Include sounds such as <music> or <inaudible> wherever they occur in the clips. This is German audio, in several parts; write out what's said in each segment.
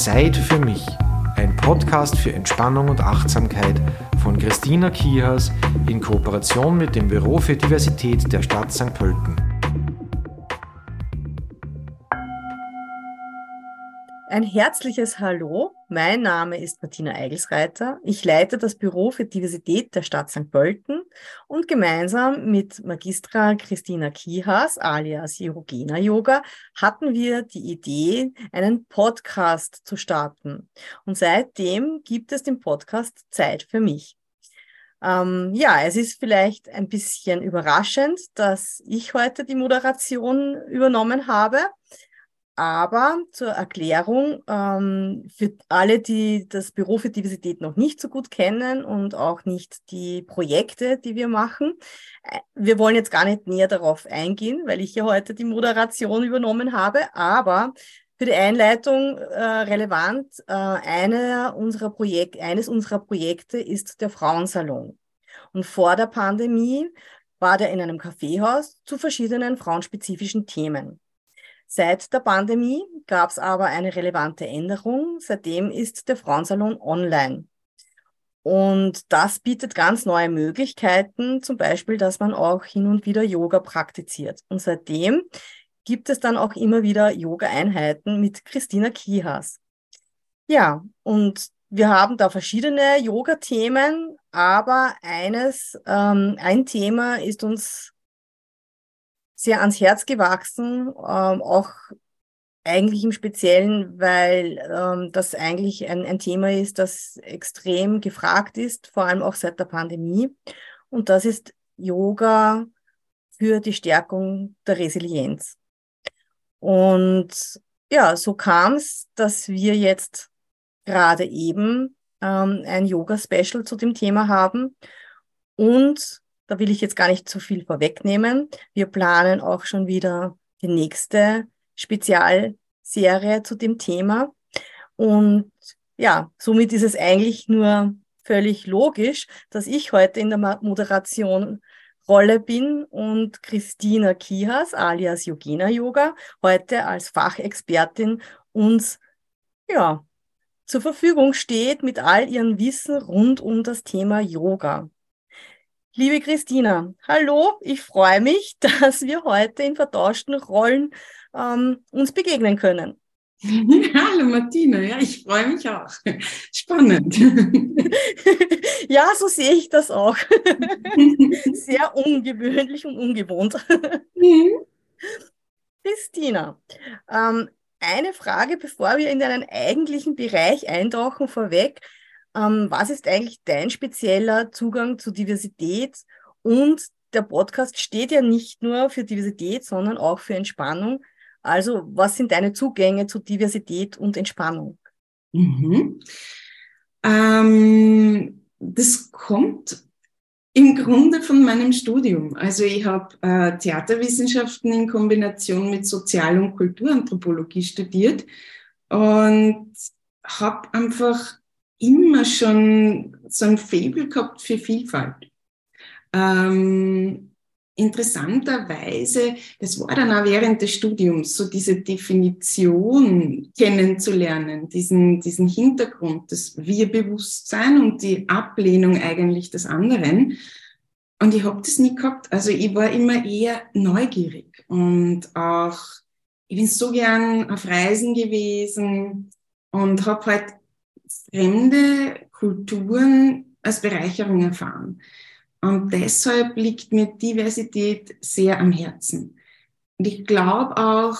Zeit für mich. Ein Podcast für Entspannung und Achtsamkeit von Christina Kihas in Kooperation mit dem Büro für Diversität der Stadt St. Pölten. Ein herzliches Hallo. Mein Name ist Martina Eigelsreiter. Ich leite das Büro für Diversität der Stadt St. Pölten und gemeinsam mit Magistra Christina Kihas alias Yogena Yoga hatten wir die Idee, einen Podcast zu starten. Und seitdem gibt es den Podcast Zeit für mich. Ähm, ja, es ist vielleicht ein bisschen überraschend, dass ich heute die Moderation übernommen habe. Aber zur Erklärung, ähm, für alle, die das Büro für Diversität noch nicht so gut kennen und auch nicht die Projekte, die wir machen, äh, wir wollen jetzt gar nicht näher darauf eingehen, weil ich ja heute die Moderation übernommen habe. Aber für die Einleitung äh, relevant, äh, eine unserer Projek eines unserer Projekte ist der Frauensalon. Und vor der Pandemie war der in einem Kaffeehaus zu verschiedenen frauenspezifischen Themen. Seit der Pandemie gab es aber eine relevante Änderung. Seitdem ist der Frauensalon online. Und das bietet ganz neue Möglichkeiten, zum Beispiel, dass man auch hin und wieder Yoga praktiziert. Und seitdem gibt es dann auch immer wieder Yoga-Einheiten mit Christina Kihas. Ja, und wir haben da verschiedene Yoga-Themen, aber eines, ähm, ein Thema ist uns sehr ans Herz gewachsen, ähm, auch eigentlich im Speziellen, weil ähm, das eigentlich ein, ein Thema ist, das extrem gefragt ist, vor allem auch seit der Pandemie. Und das ist Yoga für die Stärkung der Resilienz. Und ja, so kam es, dass wir jetzt gerade eben ähm, ein Yoga-Special zu dem Thema haben und da will ich jetzt gar nicht zu viel vorwegnehmen. Wir planen auch schon wieder die nächste Spezialserie zu dem Thema. Und ja, somit ist es eigentlich nur völlig logisch, dass ich heute in der Moderation Rolle bin und Christina Kihas alias Yogena Yoga heute als Fachexpertin uns ja zur Verfügung steht mit all ihrem Wissen rund um das Thema Yoga. Liebe Christina, hallo, ich freue mich, <laughs> dass wir heute in vertauschten Rollen ähm, uns begegnen können. <laughs> Hallo Martina, ja, ich freue mich auch. <laughs> Spannend. ja, so sehe ich das auch. Sehr ungewöhnlich und ungewohnt. Mhm. Christina, ähm, eine Frage, bevor wir in deinen eigentlichen Bereich eintauchen, vorweg. Ähm, was ist eigentlich dein spezieller Zugang zu Diversität? Und der Podcast steht ja nicht nur für Diversität, sondern auch für Entspannung. Also, was sind deine Zugänge zu Diversität und Entspannung? Mhm. Ähm, das kommt im Grunde von meinem Studium. Also ich habe äh, Theaterwissenschaften in Kombination mit Sozial- und Kulturanthropologie studiert und habe einfach immer schon so ein Faible gehabt für Vielfalt. Ähm, interessanterweise, das war dann auch während des Studiums, so diese Definition kennenzulernen, diesen, diesen Hintergrund, das Wir-Bewusstsein und die Ablehnung eigentlich des anderen. Und ich habe das nie gehabt. Also ich war immer eher neugierig und auch, ich bin so gern auf Reisen gewesen und habe halt fremde Kulturen als Bereicherung erfahren. Und deshalb liegt mir Diversität sehr am Herzen. Und ich glaube auch,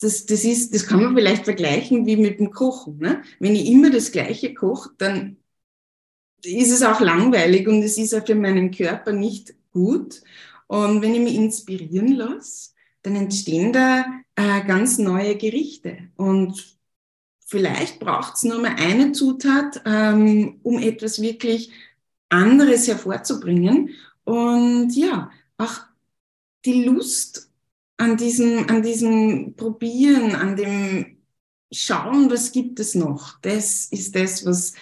dass das ist, das kann man vielleicht vergleichen wie mit dem Kochen. Ne? Wenn ich immer das Gleiche koche, dann ist es auch langweilig und es ist auch für meinen Körper nicht gut. Und wenn ich mich inspirieren lasse, dann entstehen da äh, ganz neue Gerichte. Und vielleicht braucht es nur mal eine Zutat, ähm, um etwas wirklich anderes hervorzubringen. Und ja, auch die Lust an diesem, an diesem Probieren, an dem Schauen, was gibt es noch, das ist das, was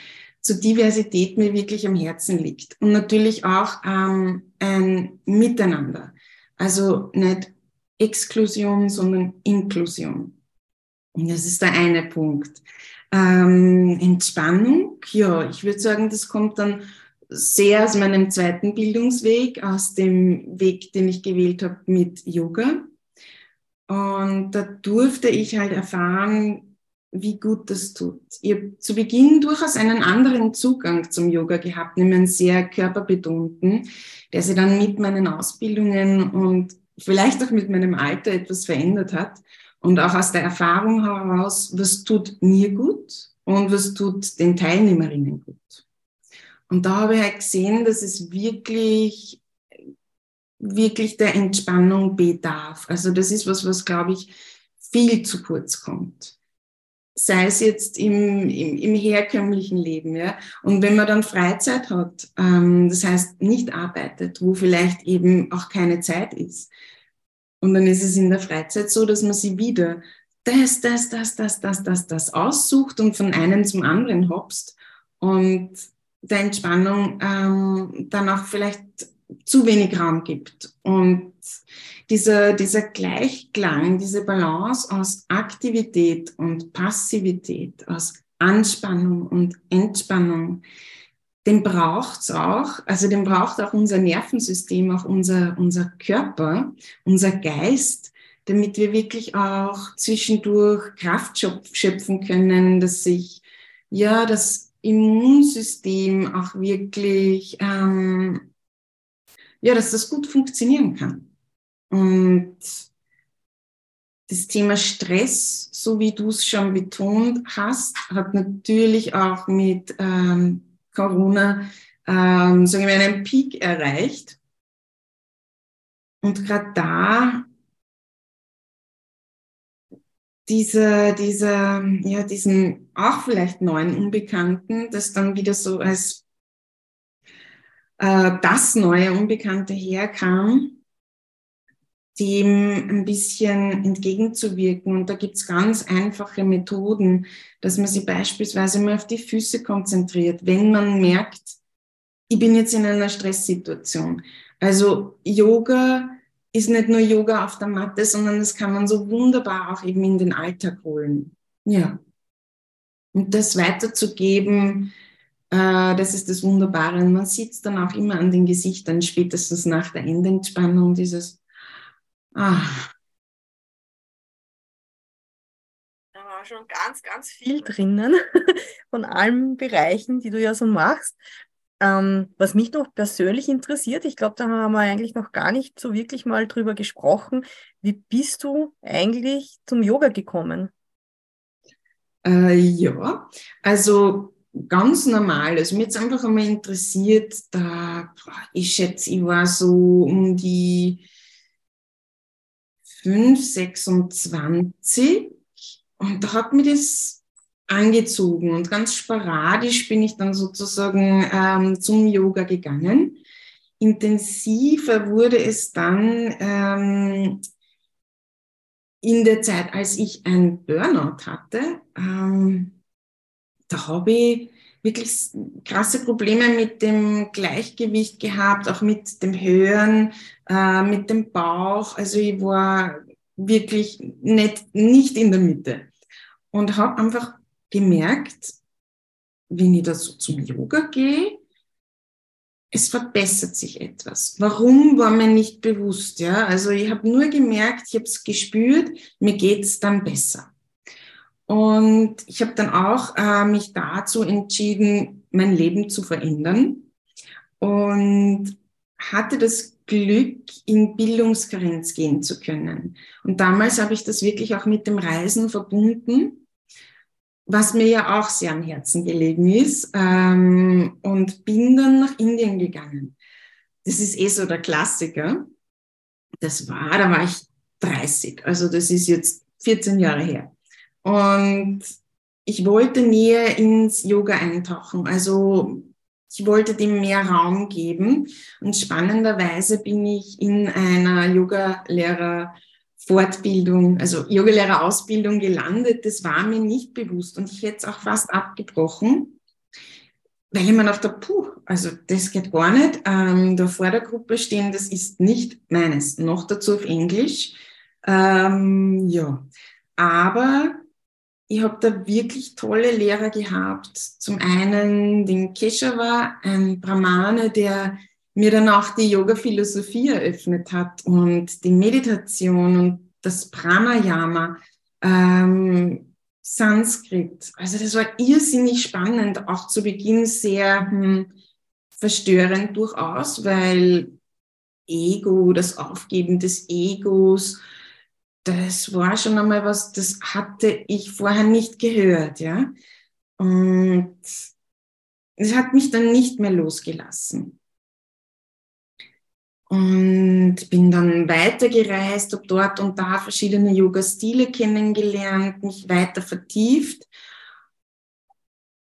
zur Diversität mir wirklich am Herzen liegt. Und natürlich auch ähm, ein Miteinander. Also nicht Exklusion, sondern Inklusion. Das ist der eine Punkt. Ähm, Entspannung, ja, ich würde sagen, das kommt dann sehr aus meinem zweiten Bildungsweg, aus dem Weg, den ich gewählt habe mit Yoga. Und da durfte ich halt erfahren, wie gut das tut. Ich habe zu Beginn durchaus einen anderen Zugang zum Yoga gehabt, nämlich einen sehr körperbetonten, der sich dann mit meinen Ausbildungen und vielleicht auch mit meinem Alter etwas verändert hat. Und auch aus der Erfahrung heraus, was tut mir gut und was tut den Teilnehmerinnen gut. Und da habe ich halt gesehen, dass es wirklich, wirklich der Entspannung bedarf. Also das ist was, was glaube ich viel zu kurz kommt. Sei es jetzt im, im, im herkömmlichen Leben, ja. Und wenn man dann Freizeit hat, ähm, das heißt nicht arbeitet, wo vielleicht eben auch keine Zeit ist, und dann ist es in der Freizeit so, dass man sie wieder das, das, das, das, das, das, das aussucht und von einem zum anderen hopst und der Entspannung ähm, dann auch vielleicht zu wenig Raum gibt. Und dieser, dieser Gleichklang, diese Balance aus Aktivität und Passivität, aus Anspannung und Entspannung, den braucht's auch, also den braucht auch unser Nervensystem, auch unser, unser Körper, unser Geist, damit wir wirklich auch zwischendurch Kraft schöpfen können, dass sich ja das Immunsystem auch wirklich, ähm, ja, dass das gut funktionieren kann. Und das Thema Stress, so wie du es schon betont hast, hat natürlich auch mit ähm, Corona, ähm, sagen wir, einen Peak erreicht. Und gerade da dieser, dieser, ja, diesen auch vielleicht neuen Unbekannten, das dann wieder so als äh, das neue Unbekannte herkam, dem ein bisschen entgegenzuwirken. Und da gibt's ganz einfache Methoden, dass man sich beispielsweise mal auf die Füße konzentriert, wenn man merkt, ich bin jetzt in einer Stresssituation. Also Yoga ist nicht nur Yoga auf der Matte, sondern das kann man so wunderbar auch eben in den Alltag holen. Ja. Und das weiterzugeben, äh, das ist das Wunderbare. Und man sieht es dann auch immer an den Gesichtern, spätestens nach der Endentspannung, dieses Ah. Da war schon ganz, ganz viel drinnen <laughs> von allen Bereichen, die du ja so machst. Ähm, was mich noch persönlich interessiert, ich glaube, da haben wir eigentlich noch gar nicht so wirklich mal drüber gesprochen. Wie bist du eigentlich zum Yoga gekommen? Äh, ja, also ganz normal. Also mir jetzt einfach einmal interessiert, da, ich schätze, ich war so um die 5, 26 und da hat mir das angezogen und ganz sporadisch bin ich dann sozusagen ähm, zum Yoga gegangen. Intensiver wurde es dann ähm, in der Zeit, als ich ein Burnout hatte. Ähm, da habe ich wirklich krasse Probleme mit dem Gleichgewicht gehabt, auch mit dem Hören, äh, mit dem Bauch. Also ich war wirklich nicht, nicht in der Mitte und habe einfach gemerkt, wenn ich da so zum Yoga gehe, es verbessert sich etwas. Warum war mir nicht bewusst? Ja, also ich habe nur gemerkt, ich habe es gespürt, mir geht's dann besser. Und ich habe dann auch äh, mich dazu entschieden, mein Leben zu verändern und hatte das Glück, in Bildungskarenz gehen zu können. Und damals habe ich das wirklich auch mit dem Reisen verbunden, was mir ja auch sehr am Herzen gelegen ist, ähm, und bin dann nach Indien gegangen. Das ist eh so der Klassiker. Das war, da war ich 30, also das ist jetzt 14 Jahre her. Und ich wollte näher ins Yoga eintauchen. Also ich wollte dem mehr Raum geben. Und spannenderweise bin ich in einer Yoga-Lehrer Fortbildung, also Yogalehrerausbildung gelandet. Das war mir nicht bewusst und ich hätte es auch fast abgebrochen, weil ich mir dachte, puh, also das geht gar nicht. Ähm, da vor der Gruppe stehen, das ist nicht meines. Noch dazu auf Englisch. Ähm, ja, aber ich habe da wirklich tolle Lehrer gehabt. Zum einen den Keshava, ein Brahmane, der mir dann auch die Yoga-Philosophie eröffnet hat und die Meditation und das Pranayama, ähm, Sanskrit. Also das war irrsinnig spannend, auch zu Beginn sehr hm, verstörend durchaus, weil Ego, das Aufgeben des Egos, das war schon einmal was, das hatte ich vorher nicht gehört, ja. Und es hat mich dann nicht mehr losgelassen. Und bin dann weitergereist, habe dort und da verschiedene Yoga-Stile kennengelernt, mich weiter vertieft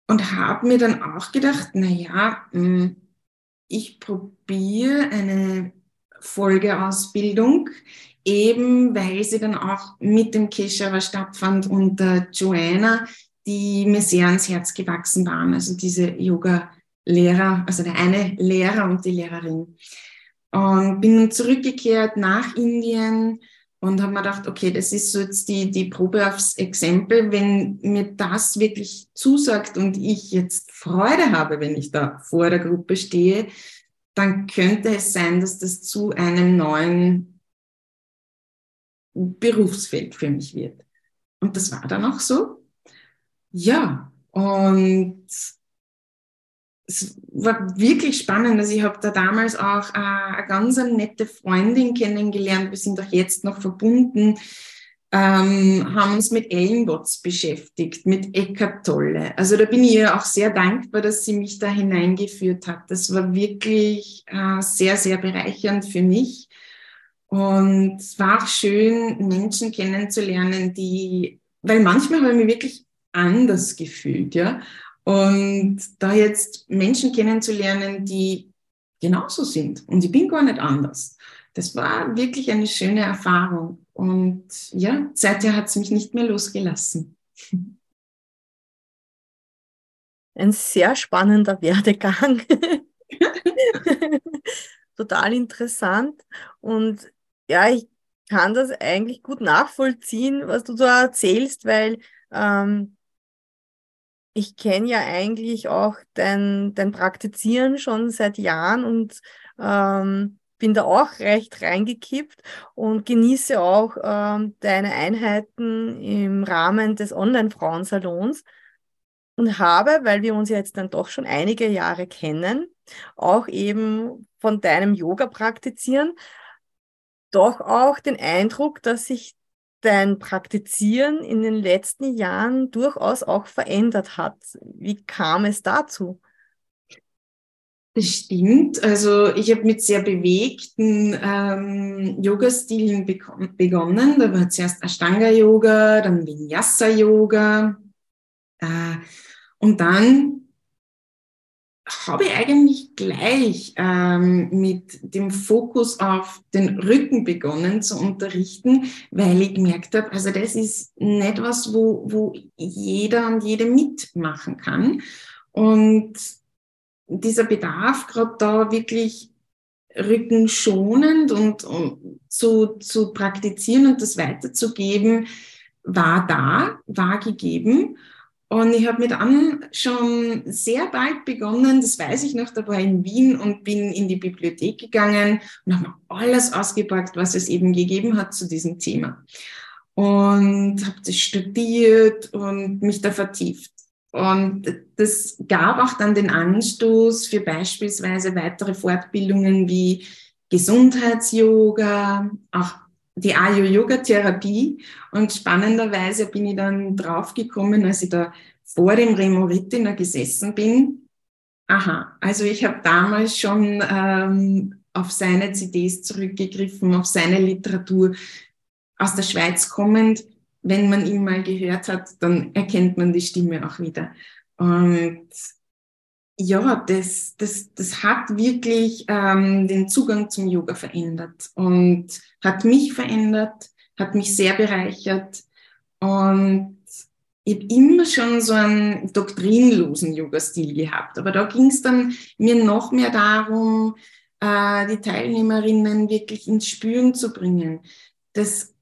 und habe mir dann auch gedacht, na ja, hm, ich probiere eine Folgeausbildung, eben weil sie dann auch mit dem Keshava stattfand und der Joanna, die mir sehr ans Herz gewachsen waren, also diese Yoga-Lehrer, also der eine Lehrer und die Lehrerin. Und bin zurückgekehrt nach Indien und habe mir gedacht, okay, das ist so jetzt die, die Probe aufs Exempel. Wenn mir das wirklich zusagt und ich jetzt Freude habe, wenn ich da vor der Gruppe stehe, dann könnte es sein, dass das zu einem neuen Berufsfeld für mich wird. Und das war dann auch so. Ja, und es war wirklich spannend. Also ich habe da damals auch äh, eine ganz nette Freundin kennengelernt. Wir sind auch jetzt noch verbunden. Ähm, haben uns mit Ellenbots beschäftigt, mit Eckart Tolle. Also da bin ich ihr auch sehr dankbar, dass sie mich da hineingeführt hat. Das war wirklich äh, sehr, sehr bereichernd für mich. Und es war auch schön, Menschen kennenzulernen, die, weil manchmal habe ich mich wirklich anders gefühlt, ja. Und da jetzt Menschen kennenzulernen, die genauso sind und ich bin gar nicht anders. Das war wirklich eine schöne Erfahrung. Und ja, seither hat es mich nicht mehr losgelassen. Ein sehr spannender Werdegang. <laughs> Total interessant. Und ja, ich kann das eigentlich gut nachvollziehen, was du da erzählst, weil ähm, ich kenne ja eigentlich auch dein, dein Praktizieren schon seit Jahren und ähm, bin da auch recht reingekippt und genieße auch ähm, deine Einheiten im Rahmen des Online-Frauensalons und habe, weil wir uns jetzt dann doch schon einige Jahre kennen, auch eben von deinem Yoga praktizieren, doch auch den Eindruck, dass sich dein Praktizieren in den letzten Jahren durchaus auch verändert hat. Wie kam es dazu? Das stimmt. Also ich habe mit sehr bewegten ähm, Yoga-Stilen begonnen. Da war zuerst Ashtanga-Yoga, dann Vinyasa-Yoga. Äh, und dann habe ich eigentlich gleich ähm, mit dem Fokus auf den Rücken begonnen zu unterrichten, weil ich gemerkt habe, also das ist nicht was, wo, wo jeder und jede mitmachen kann. Und dieser Bedarf, gerade da wirklich rückenschonend und, und zu, zu praktizieren und das weiterzugeben, war da, war gegeben. Und ich habe mir dann schon sehr bald begonnen, das weiß ich noch, da war ich in Wien und bin in die Bibliothek gegangen und habe mir alles ausgepackt, was es eben gegeben hat zu diesem Thema. Und habe das studiert und mich da vertieft. Und das gab auch dann den Anstoß für beispielsweise weitere Fortbildungen wie Gesundheits-Yoga, auch die Ayo-Yoga-Therapie. Und spannenderweise bin ich dann draufgekommen, als ich da vor dem Remo Rittiner gesessen bin. Aha, also ich habe damals schon ähm, auf seine CDs zurückgegriffen, auf seine Literatur aus der Schweiz kommend. Wenn man ihn mal gehört hat, dann erkennt man die Stimme auch wieder. Und ja, das, das, das hat wirklich ähm, den Zugang zum Yoga verändert und hat mich verändert, hat mich sehr bereichert. Und ich habe immer schon so einen doktrinlosen Yoga-Stil gehabt. Aber da ging es dann mir noch mehr darum, äh, die Teilnehmerinnen wirklich ins Spüren zu bringen. Das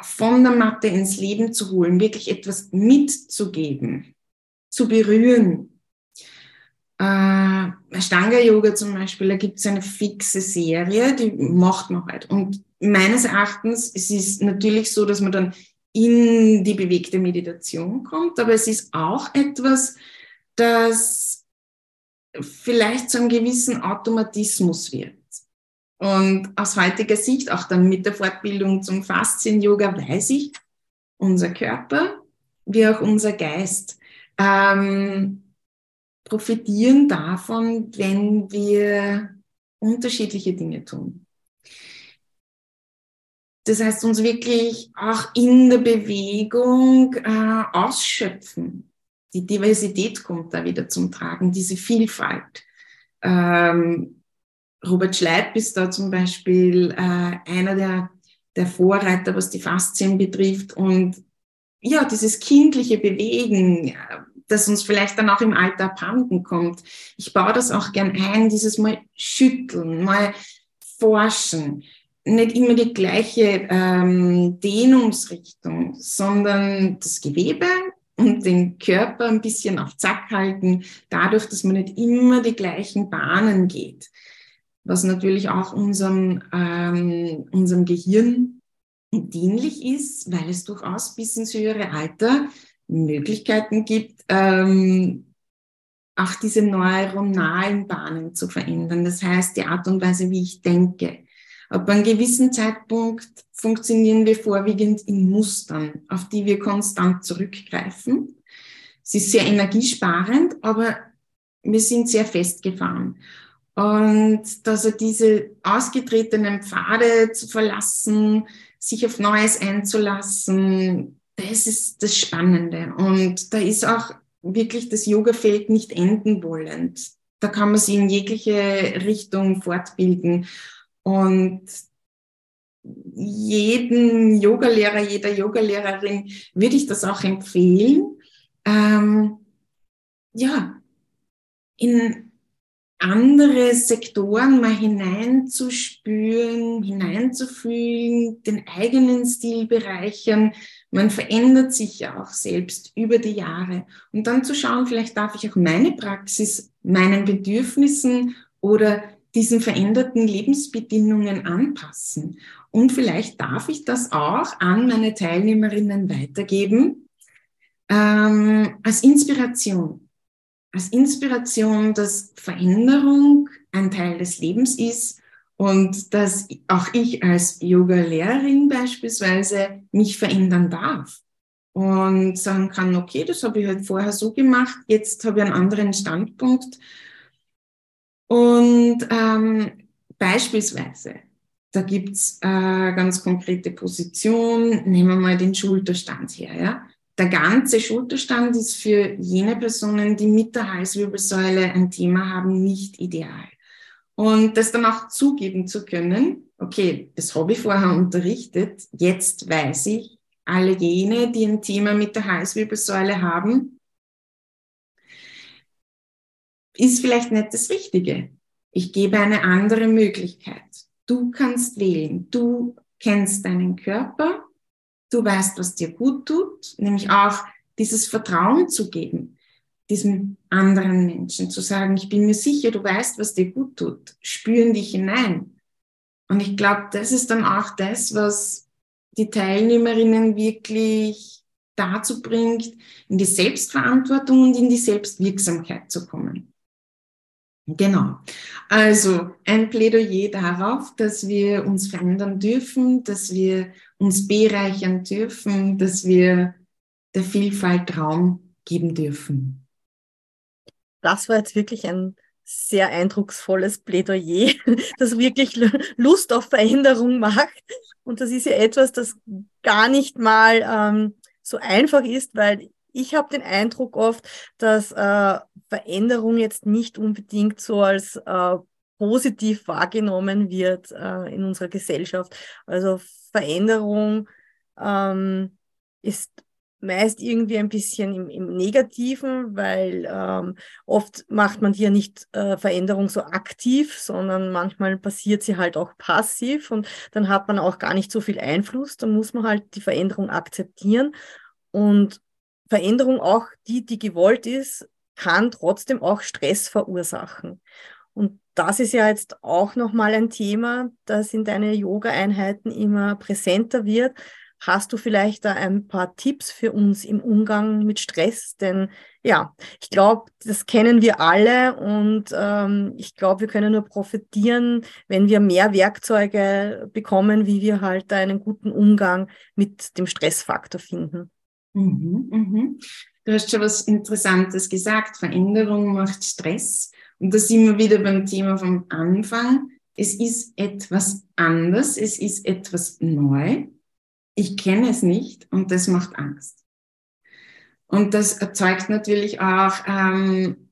von der Matte ins Leben zu holen, wirklich etwas mitzugeben, zu berühren. Äh, Stanga-Yoga zum Beispiel, da gibt es eine fixe Serie, die macht man halt. Und meines Erachtens, es ist natürlich so, dass man dann in die bewegte Meditation kommt, aber es ist auch etwas, das vielleicht zu einem gewissen Automatismus wird. Und aus heutiger Sicht, auch dann mit der Fortbildung zum Faszien-Yoga, weiß ich, unser Körper wie auch unser Geist ähm, profitieren davon, wenn wir unterschiedliche Dinge tun. Das heißt, uns wirklich auch in der Bewegung äh, ausschöpfen. Die Diversität kommt da wieder zum Tragen, diese Vielfalt. Ähm, Robert Schleib ist da zum Beispiel äh, einer der, der Vorreiter, was die Faszien betrifft. Und ja, dieses kindliche Bewegen, das uns vielleicht dann auch im Alter abhanden kommt. Ich baue das auch gern ein, dieses mal schütteln, mal forschen nicht immer die gleiche ähm, Dehnungsrichtung, sondern das Gewebe und den Körper ein bisschen auf Zack halten, dadurch, dass man nicht immer die gleichen Bahnen geht. Was natürlich auch unserem, ähm, unserem Gehirn dienlich ist, weil es durchaus bis ins höhere Alter Möglichkeiten gibt, ähm, auch diese neuronalen Bahnen zu verändern. Das heißt, die Art und Weise, wie ich denke. Ab einem gewissen Zeitpunkt funktionieren wir vorwiegend in Mustern, auf die wir konstant zurückgreifen. Es ist sehr energiesparend, aber wir sind sehr festgefahren. Und dass er diese ausgetretenen Pfade zu verlassen, sich auf Neues einzulassen, das ist das Spannende. Und da ist auch wirklich das Yoga-Feld nicht enden wollend. Da kann man sich in jegliche Richtung fortbilden. Und jeden Yogalehrer, jeder Yogalehrerin würde ich das auch empfehlen, ähm, ja, in andere Sektoren mal hineinzuspüren, hineinzufühlen, den eigenen Stil bereichern. Man verändert sich ja auch selbst über die Jahre. Und dann zu schauen, vielleicht darf ich auch meine Praxis meinen Bedürfnissen oder diesen veränderten Lebensbedingungen anpassen. Und vielleicht darf ich das auch an meine Teilnehmerinnen weitergeben ähm, als Inspiration. Als Inspiration, dass Veränderung ein Teil des Lebens ist und dass auch ich als Yoga-Lehrerin beispielsweise mich verändern darf und sagen kann, okay, das habe ich halt vorher so gemacht, jetzt habe ich einen anderen Standpunkt und ähm, beispielsweise, da gibt's äh, ganz konkrete Position, nehmen wir mal den Schulterstand her. Ja? Der ganze Schulterstand ist für jene Personen, die mit der Halswirbelsäule ein Thema haben, nicht ideal. Und das dann auch zugeben zu können, okay, das habe ich vorher unterrichtet, jetzt weiß ich, alle jene, die ein Thema mit der Halswirbelsäule haben, ist vielleicht nicht das Richtige. Ich gebe eine andere Möglichkeit. Du kannst wählen. Du kennst deinen Körper. Du weißt, was dir gut tut, nämlich auch dieses Vertrauen zu geben, diesem anderen Menschen, zu sagen, ich bin mir sicher, du weißt, was dir gut tut. Spüren dich hinein. Und ich glaube, das ist dann auch das, was die Teilnehmerinnen wirklich dazu bringt, in die Selbstverantwortung und in die Selbstwirksamkeit zu kommen. Genau. Also ein Plädoyer darauf, dass wir uns verändern dürfen, dass wir uns bereichern dürfen, dass wir der Vielfalt Raum geben dürfen. Das war jetzt wirklich ein sehr eindrucksvolles Plädoyer, <laughs> das wirklich Lust auf Veränderung macht. Und das ist ja etwas, das gar nicht mal ähm, so einfach ist, weil ich habe den Eindruck oft, dass äh, Veränderung jetzt nicht unbedingt so als äh, positiv wahrgenommen wird äh, in unserer Gesellschaft. Also Veränderung ähm, ist meist irgendwie ein bisschen im, im Negativen, weil ähm, oft macht man hier nicht äh, Veränderung so aktiv, sondern manchmal passiert sie halt auch passiv und dann hat man auch gar nicht so viel Einfluss. Dann muss man halt die Veränderung akzeptieren und Veränderung auch die, die gewollt ist, kann trotzdem auch Stress verursachen. Und das ist ja jetzt auch nochmal ein Thema, das in deinen Yoga-Einheiten immer präsenter wird. Hast du vielleicht da ein paar Tipps für uns im Umgang mit Stress? Denn ja, ich glaube, das kennen wir alle und ähm, ich glaube, wir können nur profitieren, wenn wir mehr Werkzeuge bekommen, wie wir halt einen guten Umgang mit dem Stressfaktor finden. Mhm, mhm. Du hast schon was Interessantes gesagt. Veränderung macht Stress. Und da sind wir wieder beim Thema vom Anfang. Es ist etwas anders, es ist etwas neu. Ich kenne es nicht und das macht Angst. Und das erzeugt natürlich auch ähm,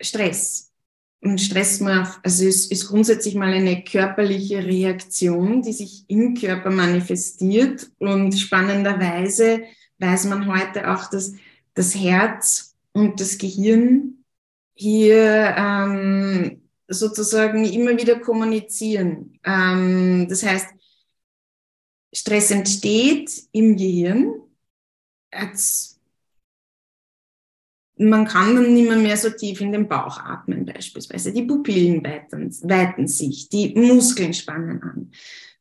Stress. Und Stress macht, also es ist grundsätzlich mal eine körperliche Reaktion, die sich im Körper manifestiert. Und spannenderweise weiß man heute auch, dass das Herz und das Gehirn hier ähm, sozusagen immer wieder kommunizieren. Ähm, das heißt, Stress entsteht im Gehirn. Als man kann dann nicht mehr, mehr so tief in den Bauch atmen beispielsweise. Die Pupillen weiten, weiten sich, die Muskeln spannen an.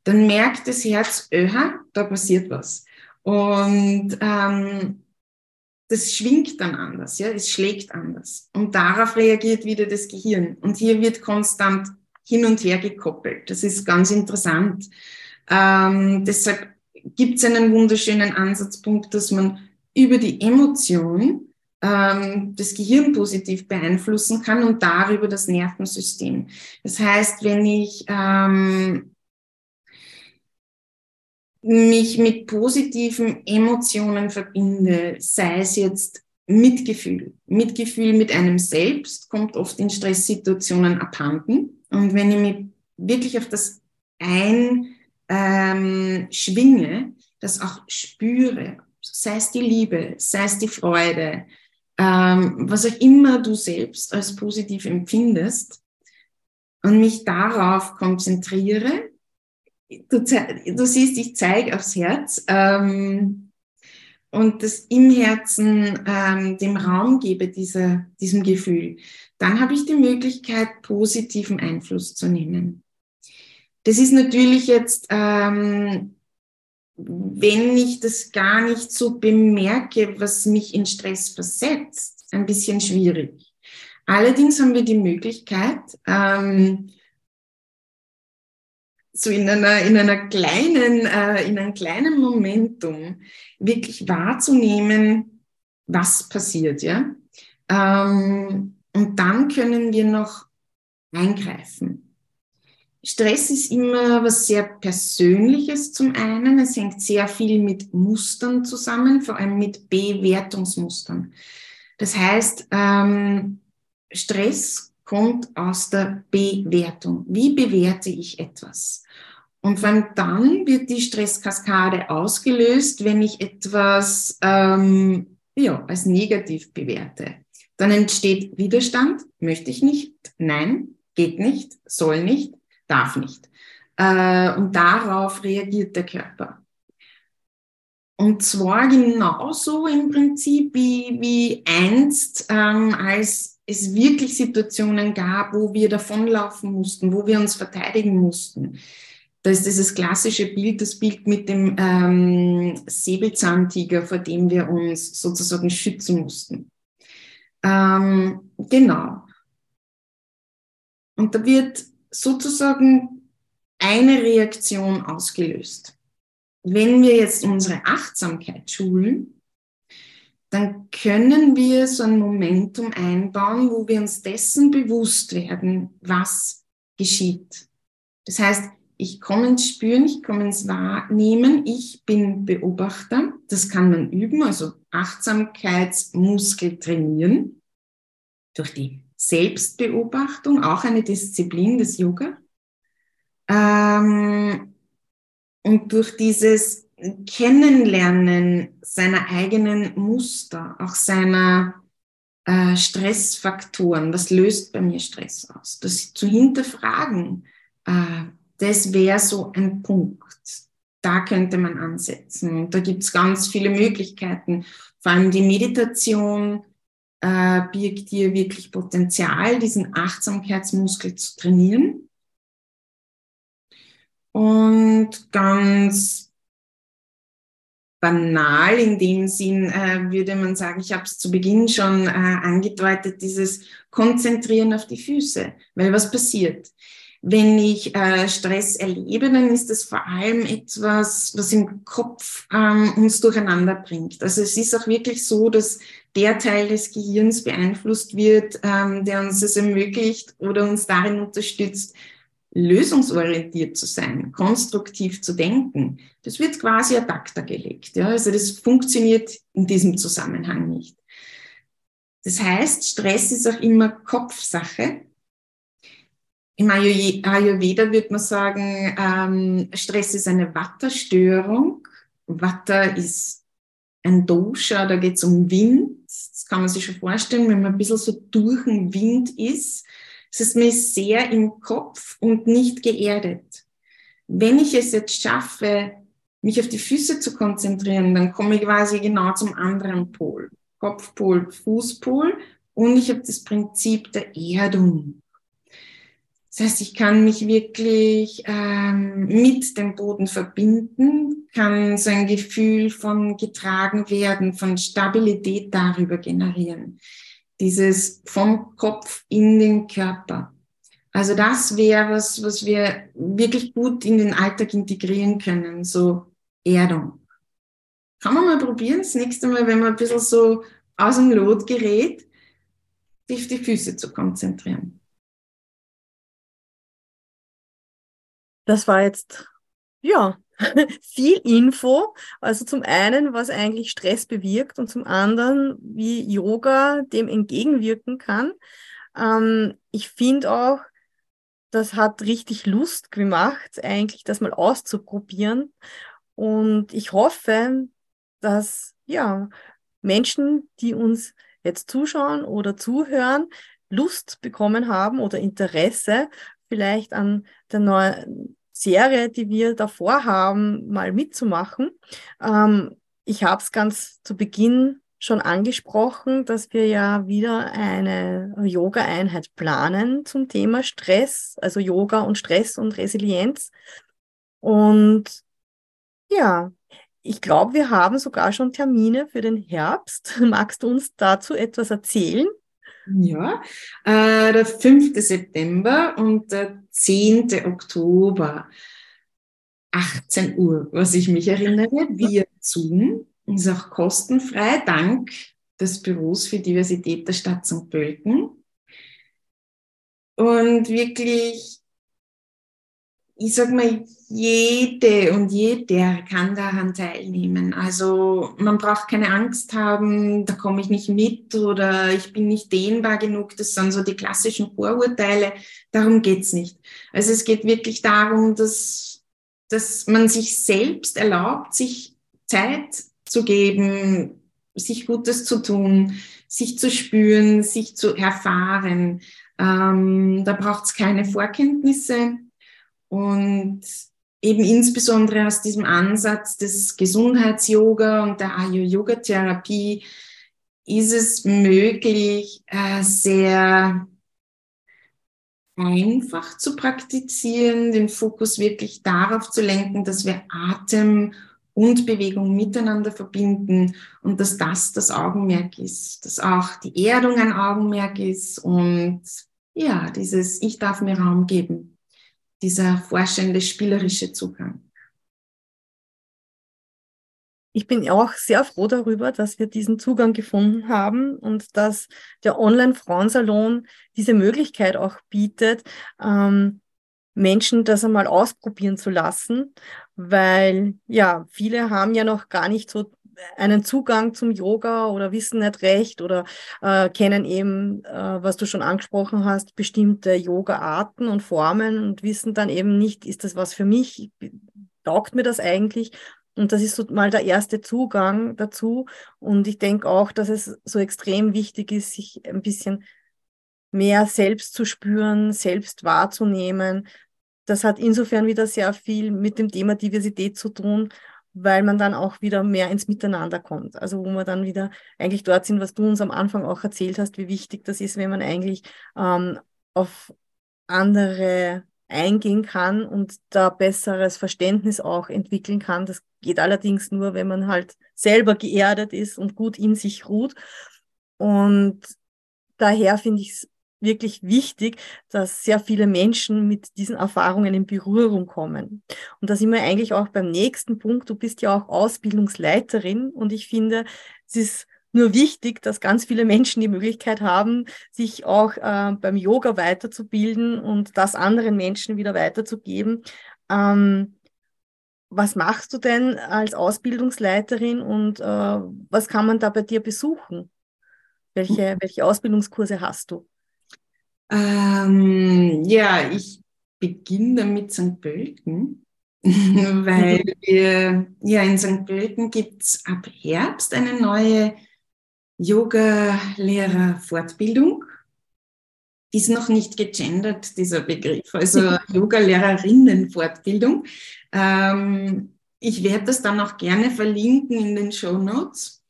Dann merkt das Herz, öha, da passiert was. Und ähm, das schwingt dann anders, ja, es schlägt anders. Und darauf reagiert wieder das Gehirn. Und hier wird konstant hin und her gekoppelt. Das ist ganz interessant. Ähm, deshalb gibt es einen wunderschönen Ansatzpunkt, dass man über die Emotion ähm, das Gehirn positiv beeinflussen kann und darüber das Nervensystem. Das heißt, wenn ich ähm, mich mit positiven Emotionen verbinde, sei es jetzt Mitgefühl. Mitgefühl mit einem selbst kommt oft in Stresssituationen abhanden. Und wenn ich mich wirklich auf das einschwinge, ähm, das auch spüre, sei es die Liebe, sei es die Freude, ähm, was auch immer du selbst als positiv empfindest, und mich darauf konzentriere, du, du siehst, ich zeige aufs Herz ähm, und das im Herzen ähm, dem Raum gebe, dieser, diesem Gefühl, dann habe ich die Möglichkeit, positiven Einfluss zu nehmen. Das ist natürlich jetzt, ähm, wenn ich das gar nicht so bemerke, was mich in Stress versetzt, ein bisschen schwierig. Allerdings haben wir die Möglichkeit, ähm, so in einer, in einer kleinen, äh, in einem kleinen Momentum wirklich wahrzunehmen, was passiert, ja. Ähm, und dann können wir noch eingreifen. Stress ist immer was sehr Persönliches zum einen. Es hängt sehr viel mit Mustern zusammen, vor allem mit Bewertungsmustern. Das heißt, ähm, Stress kommt aus der Bewertung. Wie bewerte ich etwas? Und allem dann wird die Stresskaskade ausgelöst, wenn ich etwas ähm, ja, als negativ bewerte. Dann entsteht Widerstand, möchte ich nicht, nein, geht nicht, soll nicht, darf nicht. Äh, und darauf reagiert der Körper. Und zwar genauso im Prinzip wie, wie einst, ähm, als es wirklich Situationen gab, wo wir davonlaufen mussten, wo wir uns verteidigen mussten. Da ist dieses klassische Bild, das Bild mit dem ähm, Säbelzahntiger, vor dem wir uns sozusagen schützen mussten. Ähm, genau. Und da wird sozusagen eine Reaktion ausgelöst. Wenn wir jetzt unsere Achtsamkeit schulen, dann können wir so ein Momentum einbauen, wo wir uns dessen bewusst werden, was geschieht. Das heißt, ich komme ins Spüren, ich komme ins Wahrnehmen, ich bin Beobachter. Das kann man üben, also Achtsamkeitsmuskel trainieren durch die Selbstbeobachtung, auch eine Disziplin des Yoga. Ähm, und durch dieses Kennenlernen seiner eigenen Muster, auch seiner äh, Stressfaktoren, was löst bei mir Stress aus, das zu hinterfragen, äh, das wäre so ein Punkt. Da könnte man ansetzen. Da gibt es ganz viele Möglichkeiten. Vor allem die Meditation äh, birgt hier wirklich Potenzial, diesen Achtsamkeitsmuskel zu trainieren. Und ganz banal in dem Sinn äh, würde man sagen, ich habe es zu Beginn schon äh, angedeutet, dieses Konzentrieren auf die Füße. Weil was passiert? Wenn ich äh, Stress erlebe, dann ist das vor allem etwas, was im Kopf ähm, uns durcheinander bringt. Also es ist auch wirklich so, dass der Teil des Gehirns beeinflusst wird, ähm, der uns es ermöglicht oder uns darin unterstützt, lösungsorientiert zu sein, konstruktiv zu denken. Das wird quasi ad acta gelegt. Ja? Also das funktioniert in diesem Zusammenhang nicht. Das heißt, Stress ist auch immer Kopfsache. Im Ayurveda würde man sagen, ähm, Stress ist eine Vata-Störung. Vata ist ein Dosha, da geht es um Wind. Das kann man sich schon vorstellen, wenn man ein bisschen so durch den Wind ist. Das ist mir sehr im Kopf und nicht geerdet. Wenn ich es jetzt schaffe, mich auf die Füße zu konzentrieren, dann komme ich quasi genau zum anderen Pol. Kopfpol, Fußpol und ich habe das Prinzip der Erdung. Das heißt, ich kann mich wirklich ähm, mit dem Boden verbinden, kann so ein Gefühl von getragen werden, von Stabilität darüber generieren. Dieses vom Kopf in den Körper. Also das wäre was, was wir wirklich gut in den Alltag integrieren können, so Erdung. Kann man mal probieren, das nächste Mal, wenn man ein bisschen so aus dem Lot gerät, sich die Füße zu konzentrieren. Das war jetzt, ja, <laughs> viel Info. Also zum einen, was eigentlich Stress bewirkt und zum anderen, wie Yoga dem entgegenwirken kann. Ähm, ich finde auch, das hat richtig Lust gemacht, eigentlich das mal auszuprobieren. Und ich hoffe, dass ja Menschen, die uns jetzt zuschauen oder zuhören, Lust bekommen haben oder Interesse vielleicht an der neuen Serie, die wir davor haben, mal mitzumachen. Ähm, ich habe es ganz zu Beginn schon angesprochen, dass wir ja wieder eine Yoga-Einheit planen zum Thema Stress, also Yoga und Stress und Resilienz. Und ja, ich glaube, wir haben sogar schon Termine für den Herbst. <laughs> Magst du uns dazu etwas erzählen? Ja, äh, der 5. September und der 10. Oktober, 18 Uhr, was ich mich erinnere, via Zoom. Ist auch kostenfrei, dank des Büros für Diversität der Stadt St. Pölten. Und wirklich ich sag mal, jede und jeder kann daran teilnehmen. Also man braucht keine Angst haben, da komme ich nicht mit oder ich bin nicht dehnbar genug. Das sind so die klassischen Vorurteile. Darum geht's nicht. Also es geht wirklich darum, dass, dass man sich selbst erlaubt, sich Zeit zu geben, sich Gutes zu tun, sich zu spüren, sich zu erfahren. Ähm, da braucht's keine Vorkenntnisse und eben insbesondere aus diesem Ansatz des Gesundheits-Yoga und der Ayo-Yoga-Therapie ist es möglich, äh, sehr einfach zu praktizieren, den Fokus wirklich darauf zu lenken, dass wir Atem und Bewegung miteinander verbinden und dass das das Augenmerk ist, dass auch die Erdung ein Augenmerk ist und ja, dieses Ich darf mir Raum geben dieser forschende, spielerische Zugang. Ich bin auch sehr froh darüber, dass wir diesen Zugang gefunden haben und dass der Online-Frauensalon diese Möglichkeit auch bietet, ähm, Menschen das einmal ausprobieren zu lassen, weil ja, viele haben ja noch gar nicht so einen Zugang zum Yoga oder wissen nicht recht oder äh, kennen eben, äh, was du schon angesprochen hast, bestimmte Yoga-Arten und Formen und wissen dann eben nicht, ist das was für mich? Taugt mir das eigentlich? Und das ist so mal der erste Zugang dazu. Und ich denke auch, dass es so extrem wichtig ist, sich ein bisschen mehr selbst zu spüren, selbst wahrzunehmen. Das hat insofern wieder sehr viel mit dem Thema Diversität zu tun, weil man dann auch wieder mehr ins Miteinander kommt. Also wo wir dann wieder eigentlich dort sind, was du uns am Anfang auch erzählt hast, wie wichtig das ist, wenn man eigentlich ähm, auf andere eingehen kann und da besseres Verständnis auch entwickeln kann. Das geht allerdings nur, wenn man halt selber geerdet ist und gut in sich ruht. Und daher finde ich es wirklich wichtig, dass sehr viele Menschen mit diesen Erfahrungen in Berührung kommen. Und da sind wir eigentlich auch beim nächsten Punkt. Du bist ja auch Ausbildungsleiterin und ich finde, es ist nur wichtig, dass ganz viele Menschen die Möglichkeit haben, sich auch äh, beim Yoga weiterzubilden und das anderen Menschen wieder weiterzugeben. Ähm, was machst du denn als Ausbildungsleiterin und äh, was kann man da bei dir besuchen? Welche, welche Ausbildungskurse hast du? Ähm, ja, ich beginne mit St. Pölten, <laughs> weil wir, ja, in St. Pölten gibt es ab Herbst eine neue Yoga-Lehrer-Fortbildung. Ist noch nicht gegendert, dieser Begriff, also <laughs> Yoga-Lehrerinnen-Fortbildung. Ähm, ich werde das dann auch gerne verlinken in den Show Notes.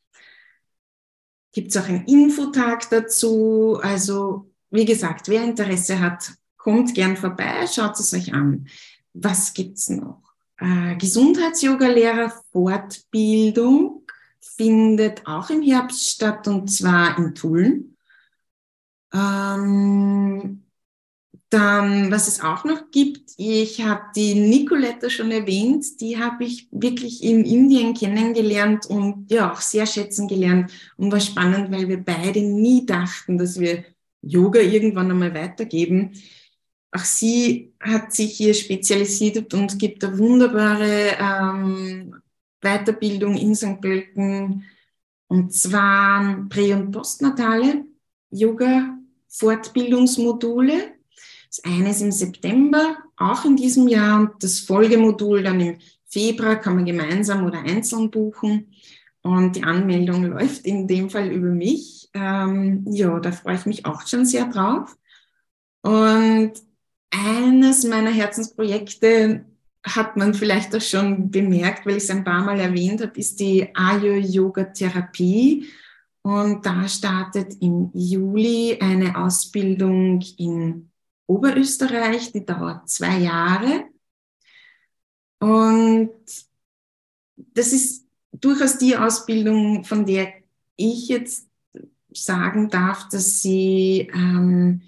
Gibt es auch einen Infotag dazu. Also wie gesagt, wer Interesse hat, kommt gern vorbei, schaut es euch an. Was gibt's noch? Äh, Gesundheits-Yoga-Lehrer Fortbildung findet auch im Herbst statt und zwar in Tulln. Ähm, dann, was es auch noch gibt, ich habe die Nicoletta schon erwähnt, die habe ich wirklich in Indien kennengelernt und ja auch sehr schätzen gelernt und war spannend, weil wir beide nie dachten, dass wir Yoga irgendwann einmal weitergeben. Auch sie hat sich hier spezialisiert und gibt eine wunderbare ähm, Weiterbildung in St. Pölten. Und zwar prä- und postnatale Yoga-Fortbildungsmodule. Das eine ist im September, auch in diesem Jahr, und das Folgemodul dann im Februar kann man gemeinsam oder einzeln buchen. Und die Anmeldung läuft in dem Fall über mich. Ähm, ja, da freue ich mich auch schon sehr drauf. Und eines meiner Herzensprojekte hat man vielleicht auch schon bemerkt, weil ich es ein paar Mal erwähnt habe, ist die Ayo-Yoga-Therapie. Und da startet im Juli eine Ausbildung in Oberösterreich, die dauert zwei Jahre. Und das ist durchaus die Ausbildung, von der ich jetzt sagen darf, dass sie ähm,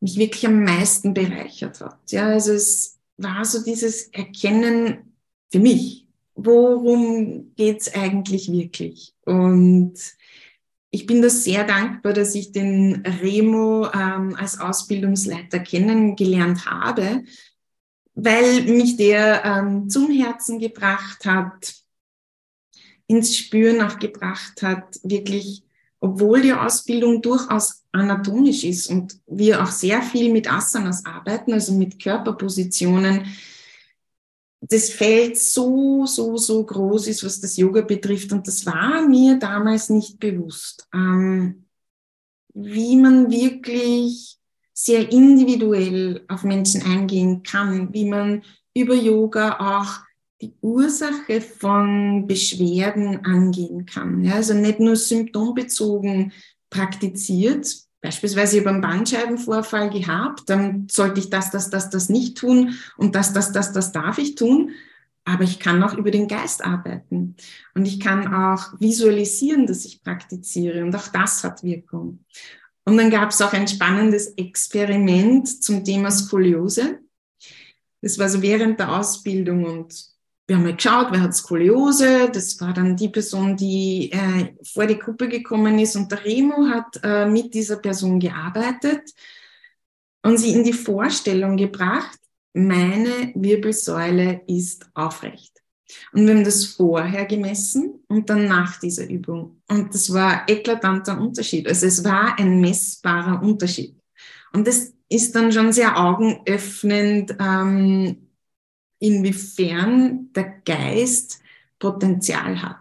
mich wirklich am meisten bereichert hat. Ja, also es war so dieses Erkennen für mich, worum geht's eigentlich wirklich? Und ich bin da sehr dankbar, dass ich den Remo ähm, als Ausbildungsleiter kennengelernt habe, weil mich der ähm, zum Herzen gebracht hat, ins Spüren auch gebracht hat, wirklich, obwohl die Ausbildung durchaus anatomisch ist und wir auch sehr viel mit Asanas arbeiten, also mit Körperpositionen, das Feld so, so, so groß ist, was das Yoga betrifft. Und das war mir damals nicht bewusst, ähm, wie man wirklich sehr individuell auf Menschen eingehen kann, wie man über Yoga auch die Ursache von Beschwerden angehen kann. Ja, also nicht nur symptombezogen praktiziert. Beispielsweise über einen Bandscheibenvorfall gehabt, dann sollte ich das, das, das, das nicht tun und das, das, das, das darf ich tun. Aber ich kann auch über den Geist arbeiten und ich kann auch visualisieren, dass ich praktiziere und auch das hat Wirkung. Und dann gab es auch ein spannendes Experiment zum Thema Skoliose. Das war so während der Ausbildung und wir haben mal geschaut, wer hat Skoliose. Das war dann die Person, die äh, vor die Gruppe gekommen ist. Und der Remo hat äh, mit dieser Person gearbeitet und sie in die Vorstellung gebracht, meine Wirbelsäule ist aufrecht. Und wir haben das vorher gemessen und dann nach dieser Übung. Und das war eklatanter Unterschied. Also es war ein messbarer Unterschied. Und das ist dann schon sehr augenöffnend, ähm, inwiefern der Geist Potenzial hat.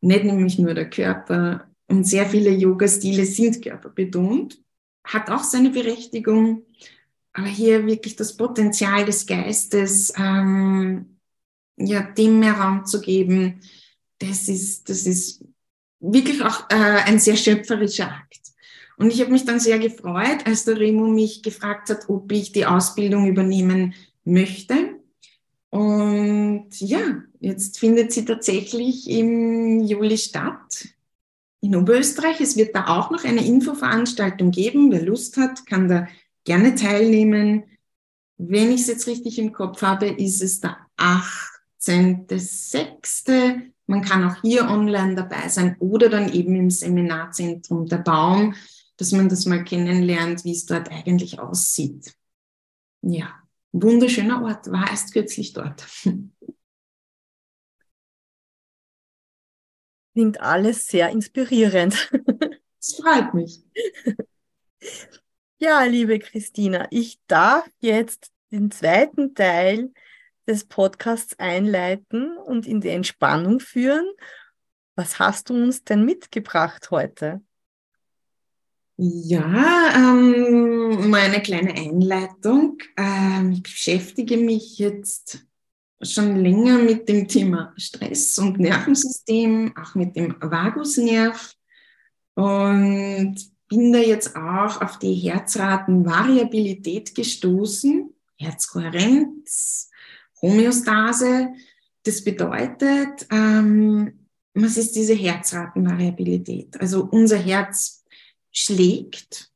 Nicht nämlich nur der Körper. Und sehr viele Yoga-Stile sind körperbetont. Hat auch seine Berechtigung. Aber hier wirklich das Potenzial des Geistes, ähm, ja, dem mehr Raum zu geben, das ist, das ist wirklich auch äh, ein sehr schöpferischer Akt. Und ich habe mich dann sehr gefreut, als der Remo mich gefragt hat, ob ich die Ausbildung übernehmen möchte. Und ja, jetzt findet sie tatsächlich im Juli statt in Oberösterreich. Es wird da auch noch eine Infoveranstaltung geben. Wer Lust hat, kann da gerne teilnehmen. Wenn ich es jetzt richtig im Kopf habe, ist es der 18.06. Man kann auch hier online dabei sein oder dann eben im Seminarzentrum der Baum, dass man das mal kennenlernt, wie es dort eigentlich aussieht. Ja wunderschöner Ort, war erst kürzlich dort. Klingt alles sehr inspirierend. <laughs> Das freut mich. Ja, liebe Christina, ich darf jetzt den zweiten Teil des Podcasts einleiten und in die Entspannung führen. Was hast du uns denn mitgebracht heute? Ja, ähm, mal eine kleine Einleitung. Ähm, ich beschäftige mich jetzt schon länger mit dem Thema Stress und Nervensystem, auch mit dem Vagusnerv und bin da jetzt auch auf die Herzratenvariabilität gestoßen, Herzkohärenz, Homöostase. Das bedeutet, ähm, was ist diese Herzratenvariabilität? Also unser Herz schlägt.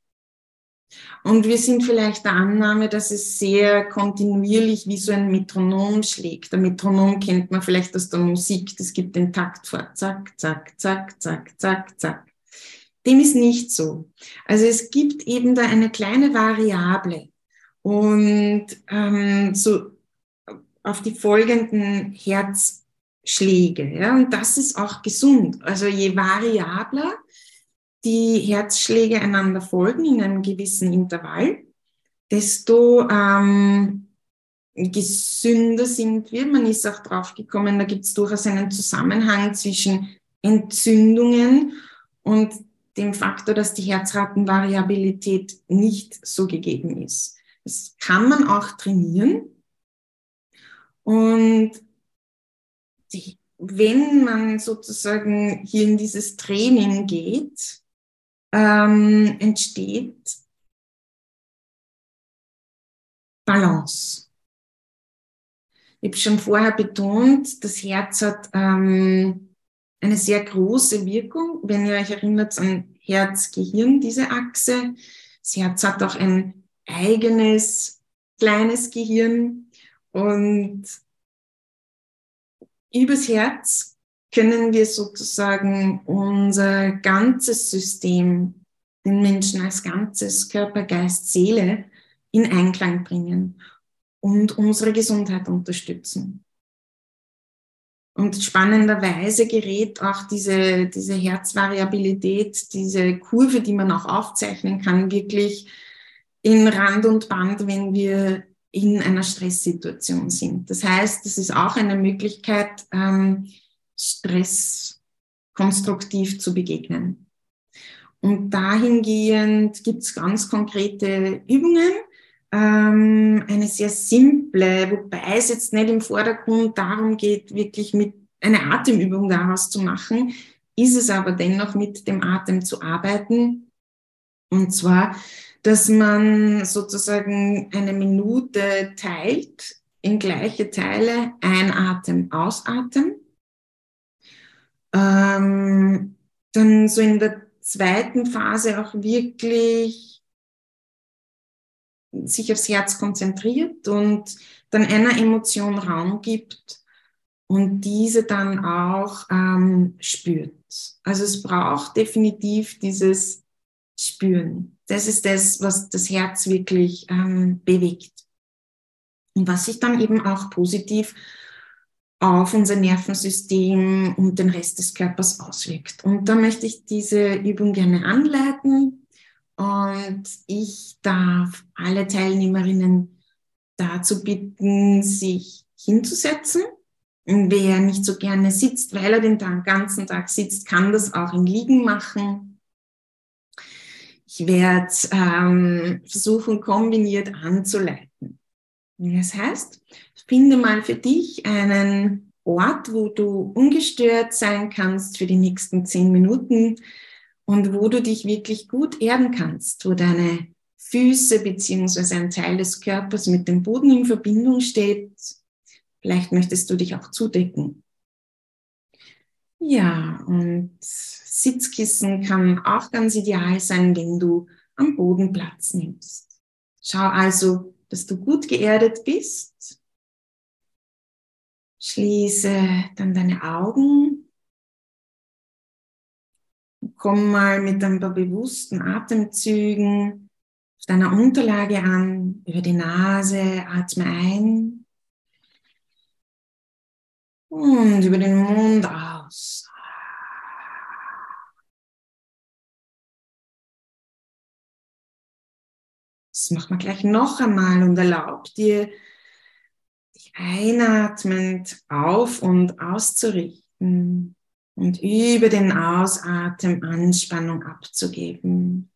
Und wir sind vielleicht der Annahme, dass es sehr kontinuierlich wie so ein Metronom schlägt. Der Metronom kennt man vielleicht aus der Musik. Das gibt den Takt vor. Zack, zack, zack, zack, zack, zack. Dem ist nicht so. Also es gibt eben da eine kleine Variable. Und ähm, so auf die folgenden Herzschläge. Ja, und das ist auch gesund. Also je variabler, die Herzschläge einander folgen in einem gewissen Intervall, desto ähm, gesünder sind wir. Man ist auch drauf gekommen, da gibt es durchaus einen Zusammenhang zwischen Entzündungen und dem Faktor, dass die Herzratenvariabilität nicht so gegeben ist. Das kann man auch trainieren. Und die, wenn man sozusagen hier in dieses Training geht, ähm, entsteht Balance. Ich habe schon vorher betont, das Herz hat ähm, eine sehr große Wirkung. Wenn ihr euch erinnert an Herz-Gehirn, diese Achse. Das Herz hat auch ein eigenes kleines Gehirn und übers Herz können wir sozusagen unser ganzes System, den Menschen als ganzes Körper, Geist, Seele in Einklang bringen und unsere Gesundheit unterstützen. Und spannenderweise gerät auch diese, diese Herzvariabilität, diese Kurve, die man auch aufzeichnen kann, wirklich in Rand und Band, wenn wir in einer Stresssituation sind. Das heißt, es ist auch eine Möglichkeit, ähm, Stress konstruktiv zu begegnen. Und dahingehend gibt es ganz konkrete Übungen. Ähm, eine sehr simple, wobei es jetzt nicht im Vordergrund darum geht, wirklich mit eine Atemübung daraus zu machen, ist es aber dennoch mit dem Atem zu arbeiten. Und zwar, dass man sozusagen eine Minute teilt in gleiche Teile, einatmen, ausatmen ähm, dann so in der zweiten Phase auch wirklich sich aufs Herz konzentriert und dann einer Emotion Raum gibt und diese dann auch ähm, spürt. Also es braucht definitiv dieses Spüren. Das ist das, was das Herz wirklich ähm, bewegt. Und was sich dann eben auch positiv auf unser Nervensystem und den Rest des Körpers auswirkt. Und da möchte ich diese Übung gerne anleiten und ich darf alle Teilnehmerinnen dazu bitten, sich hinzusetzen. Wer nicht so gerne sitzt, weil er den ganzen Tag sitzt, kann das auch im Liegen machen. Ich werde ähm, versuchen, kombiniert anzuleiten. Das heißt, finde mal für dich einen Ort, wo du ungestört sein kannst für die nächsten zehn Minuten und wo du dich wirklich gut erden kannst, wo deine Füße beziehungsweise ein Teil des Körpers mit dem Boden in Verbindung steht. Vielleicht möchtest du dich auch zudecken. Ja, und Sitzkissen kann auch ganz ideal sein, wenn du am Boden Platz nimmst. Schau also, dass du gut geerdet bist. Schließe dann deine Augen. Komm mal mit ein paar bewussten Atemzügen auf deiner Unterlage an, über die Nase, atme ein und über den Mund aus. Das machen wir gleich noch einmal und erlaub dir, einatmend auf und auszurichten und über den Ausatmen Anspannung abzugeben.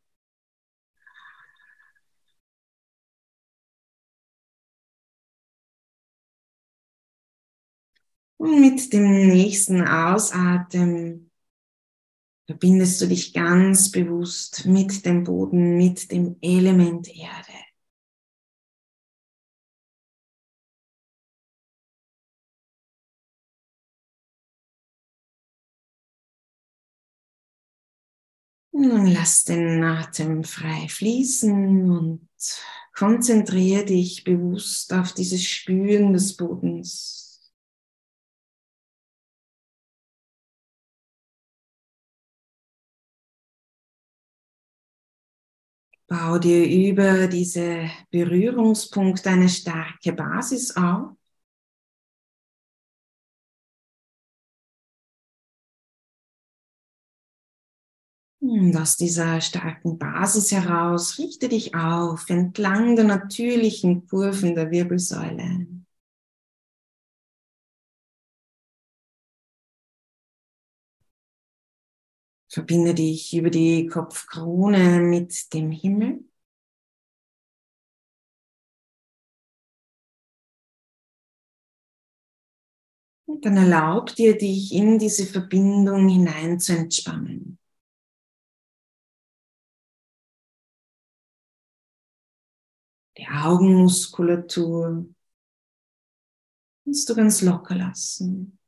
Und mit dem nächsten Ausatmen verbindest du dich ganz bewusst mit dem Boden, mit dem Element Erde. Lass den Atem frei fließen und konzentriere dich bewusst auf dieses Spüren des Bodens. Bau dir über diese Berührungspunkte eine starke Basis auf. Und aus dieser starken Basis heraus richte dich auf entlang der natürlichen Kurven der Wirbelsäule. Verbinde dich über die Kopfkrone mit dem Himmel. Und dann erlaub dir, dich in diese Verbindung hinein zu entspannen. Die Augenmuskulatur kannst du ganz locker lassen.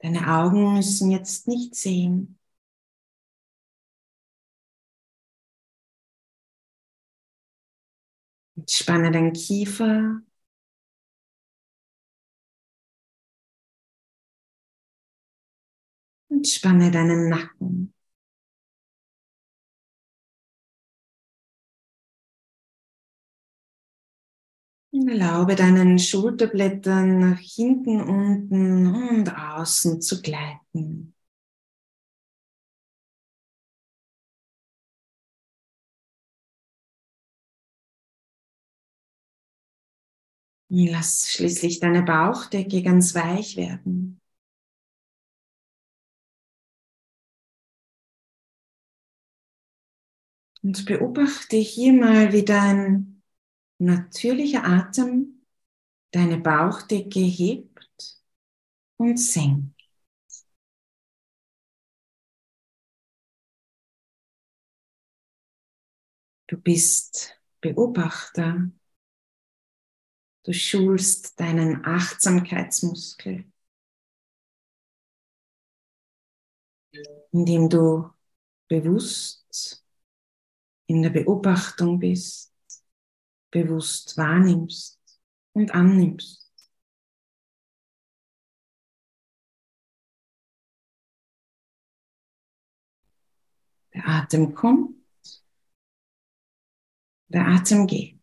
Deine Augen müssen jetzt nicht sehen. Entspanne deinen Kiefer. Entspanne deinen Nacken. Erlaube deinen Schulterblättern nach hinten, unten und außen zu gleiten. Lass schließlich deine Bauchdecke ganz weich werden. Und beobachte hier mal, wie dein natürlicher Atem deine Bauchdecke hebt und senkt. Du bist Beobachter Du schulst deinen Achtsamkeitsmuskel, indem du bewusst in der Beobachtung bist, bewusst wahrnimmst und annimmst. Der Atem kommt, der Atem geht.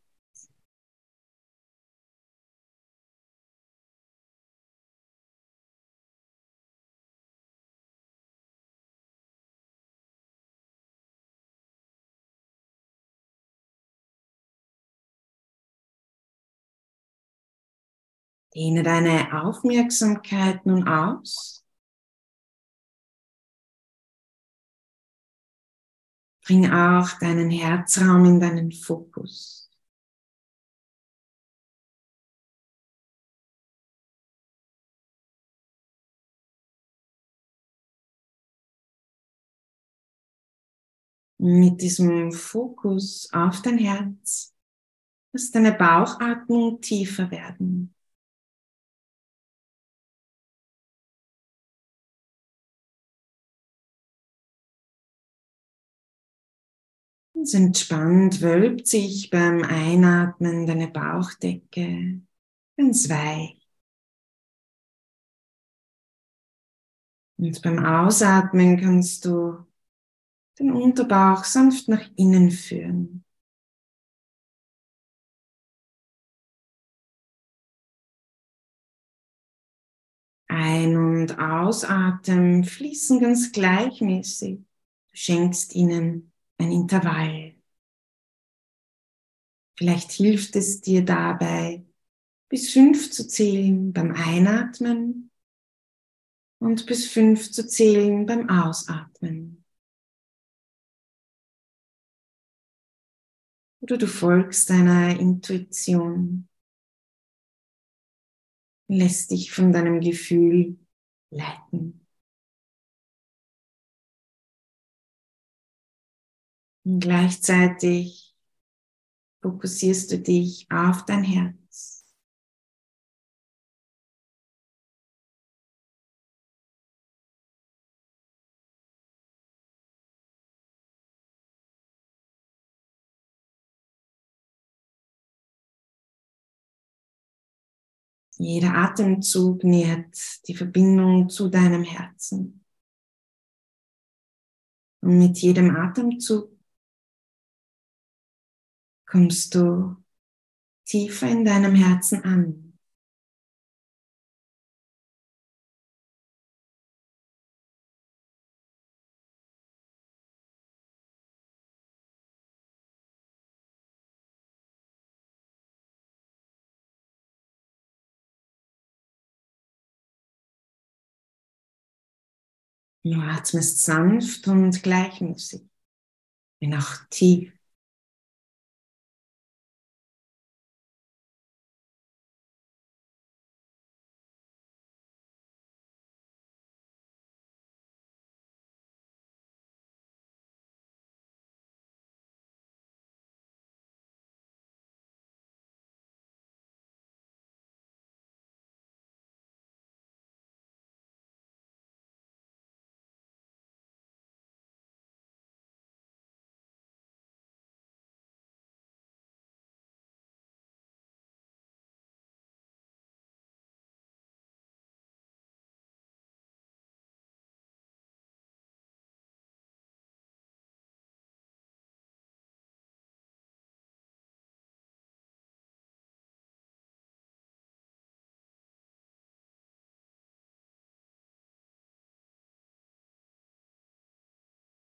Dehne deine Aufmerksamkeit nun aus. Bring auch deinen Herzraum in deinen Fokus. Mit diesem Fokus auf dein Herz Lass deine Bauchatmung tiefer werden. Und entspannt wölbt sich beim Einatmen deine Bauchdecke ganz weich. Und beim Ausatmen kannst du den Unterbauch sanft nach innen führen. Ein- und Ausatmen fließen ganz gleichmäßig. Du schenkst ihnen ein Intervall. Vielleicht hilft es dir dabei, bis fünf zu zählen beim Einatmen und bis fünf zu zählen beim Ausatmen. Oder du folgst deiner Intuition lässt dich von deinem Gefühl leiten. Und gleichzeitig fokussierst du dich auf dein Herz. Jeder Atemzug nährt die Verbindung zu deinem Herzen. Und mit jedem Atemzug kommst du tiefer in deinem Herzen an. Du atmest sanft und gleichmäßig, wenn auch tief.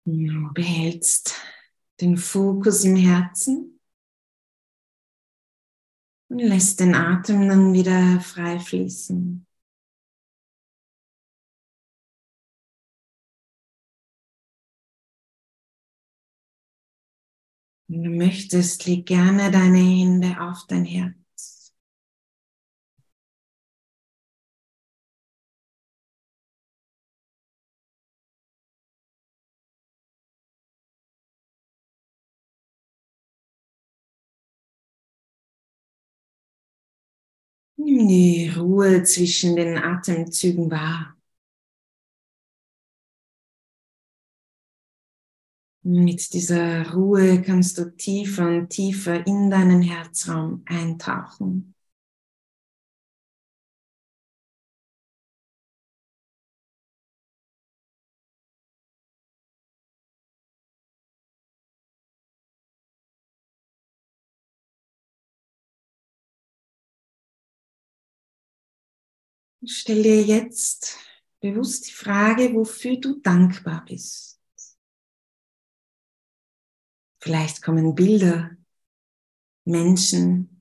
Du behältst den Fokus im Herzen und lässt den Atem dann wieder frei fließen. Wenn du möchtest, leg gerne deine Hände auf dein Herz. Nimm die Ruhe zwischen den Atemzügen wahr. Mit dieser Ruhe kannst du tiefer und tiefer in deinen Herzraum eintauchen. Stell dir jetzt bewusst die Frage, wofür du dankbar bist. Vielleicht kommen Bilder, Menschen,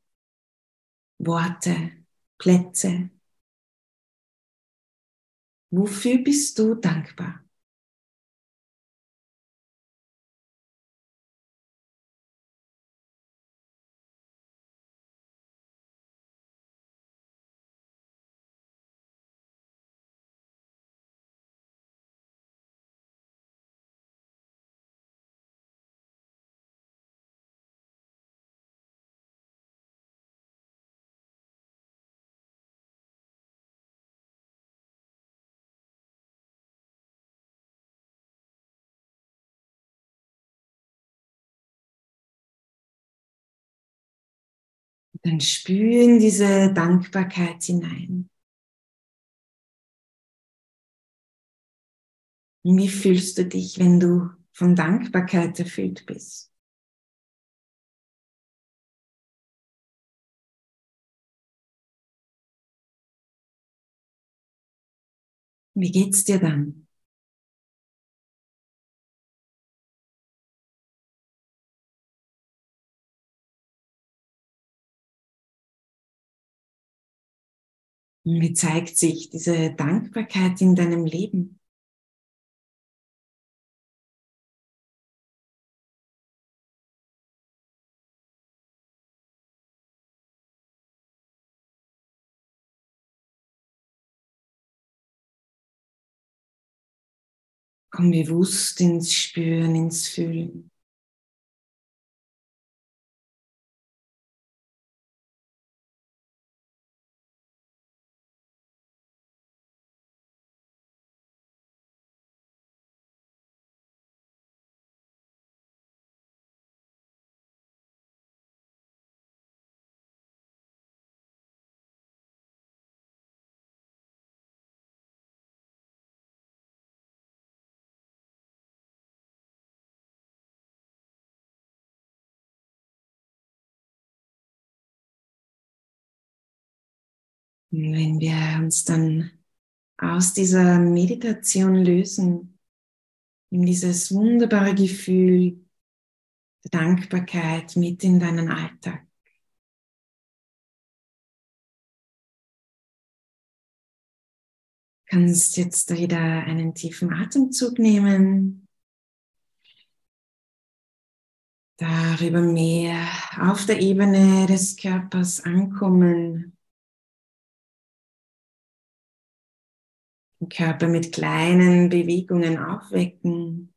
Worte Plätze. Wofür bist du dankbar? Dann spüren diese Dankbarkeit hinein. Wie fühlst du dich, wenn du von Dankbarkeit erfüllt bist? Wie geht's dir dann? Wie zeigt sich diese Dankbarkeit in deinem Leben? Komm bewusst ins Spüren, ins Fühlen. Wenn wir uns dann aus dieser Meditation lösen, in dieses wunderbare Gefühl der Dankbarkeit mit in deinen Alltag. Kannst jetzt wieder einen tiefen Atemzug nehmen, darüber mehr auf der Ebene des Körpers ankommen, den Körper mit kleinen Bewegungen aufwecken.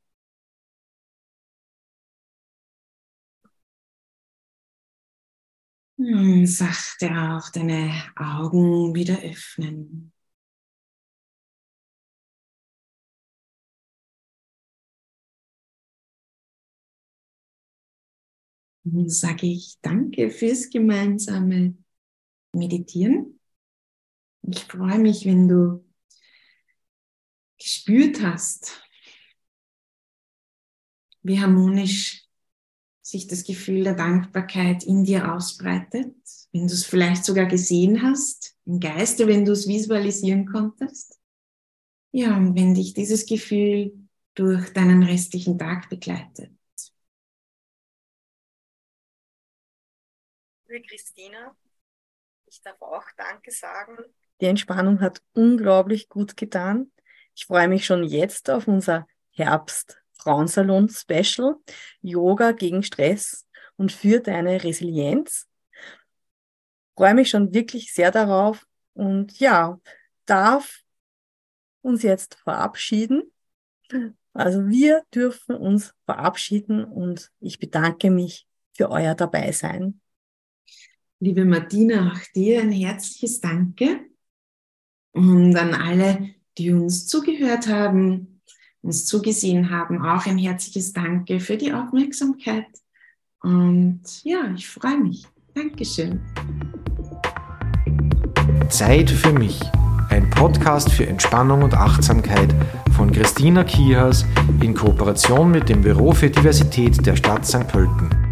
Und sachte auch deine Augen wieder öffnen. Nun sage ich Danke fürs gemeinsame Meditieren. Ich freue mich, wenn du gespürt hast, wie harmonisch sich das Gefühl der Dankbarkeit in dir ausbreitet, wenn du es vielleicht sogar gesehen hast, im Geiste, wenn du es visualisieren konntest. Ja, und wenn dich dieses Gefühl durch deinen restlichen Tag begleitet. Liebe Christina, ich darf auch Danke sagen. Die Entspannung hat unglaublich gut getan. Ich freue mich schon jetzt auf unser Herbst Frauensalon Special Yoga gegen Stress und für deine Resilienz. Freue mich schon wirklich sehr darauf und ja, darf uns jetzt verabschieden. Also wir dürfen uns verabschieden und ich bedanke mich für euer Dabeisein. Liebe Martina, auch dir ein herzliches Danke und an alle, die uns zugehört haben, uns zugesehen haben. Auch ein herzliches Danke für die Aufmerksamkeit. Und ja, ich freue mich. Dankeschön. Zeit für mich. Ein Podcast für Entspannung und Achtsamkeit von Christina Kihas in Kooperation mit dem Büro für Diversität der Stadt St. Pölten.